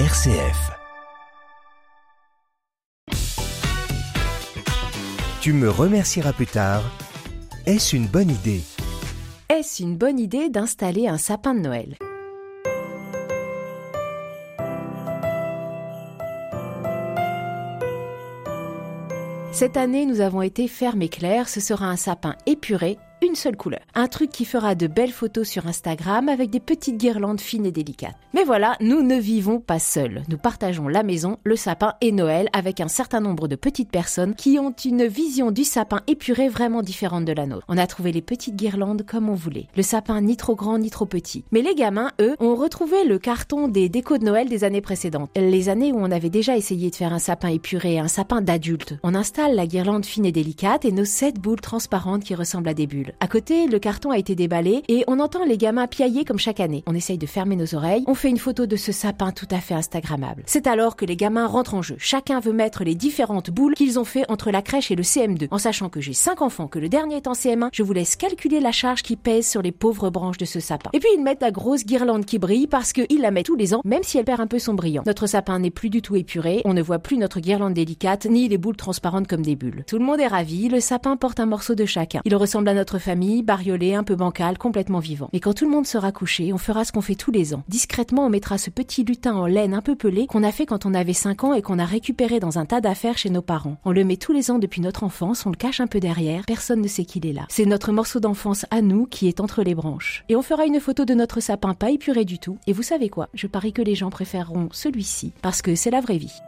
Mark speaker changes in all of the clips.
Speaker 1: RCF. Tu me remercieras plus tard. Est-ce une bonne idée?
Speaker 2: Est-ce une bonne idée d'installer un sapin de Noël? Cette année, nous avons été fermes et clairs, ce sera un sapin épuré une seule couleur. Un truc qui fera de belles photos sur Instagram avec des petites guirlandes fines et délicates. Mais voilà, nous ne vivons pas seuls. Nous partageons la maison, le sapin et Noël avec un certain nombre de petites personnes qui ont une vision du sapin épuré vraiment différente de la nôtre. On a trouvé les petites guirlandes comme on voulait. Le sapin ni trop grand ni trop petit. Mais les gamins, eux, ont retrouvé le carton des décos de Noël des années précédentes. Les années où on avait déjà essayé de faire un sapin épuré, un sapin d'adulte. On installe la guirlande fine et délicate et nos sept boules transparentes qui ressemblent à des bulles. À côté, le carton a été déballé et on entend les gamins piailler comme chaque année. On essaye de fermer nos oreilles, on fait une photo de ce sapin tout à fait instagrammable. C'est alors que les gamins rentrent en jeu. Chacun veut mettre les différentes boules qu'ils ont fait entre la crèche et le CM2. En sachant que j'ai cinq enfants, que le dernier est en CM1, je vous laisse calculer la charge qui pèse sur les pauvres branches de ce sapin. Et puis ils mettent la grosse guirlande qui brille parce qu'ils la mettent tous les ans, même si elle perd un peu son brillant. Notre sapin n'est plus du tout épuré, on ne voit plus notre guirlande délicate, ni les boules transparentes comme des bulles. Tout le monde est ravi, le sapin porte un morceau de chacun. Il ressemble à famille, bariolé, un peu bancal, complètement vivant. Mais quand tout le monde sera couché, on fera ce qu'on fait tous les ans. Discrètement, on mettra ce petit lutin en laine un peu pelé qu'on a fait quand on avait 5 ans et qu'on a récupéré dans un tas d'affaires chez nos parents. On le met tous les ans depuis notre enfance, on le cache un peu derrière, personne ne sait qu'il est là. C'est notre morceau d'enfance à nous qui est entre les branches. Et on fera une photo de notre sapin pas épuré du tout. Et vous savez quoi? Je parie que les gens préféreront celui-ci parce que c'est la vraie vie.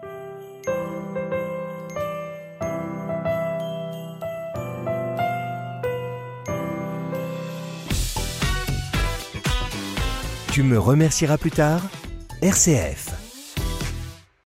Speaker 1: Tu me remercieras plus tard RCF.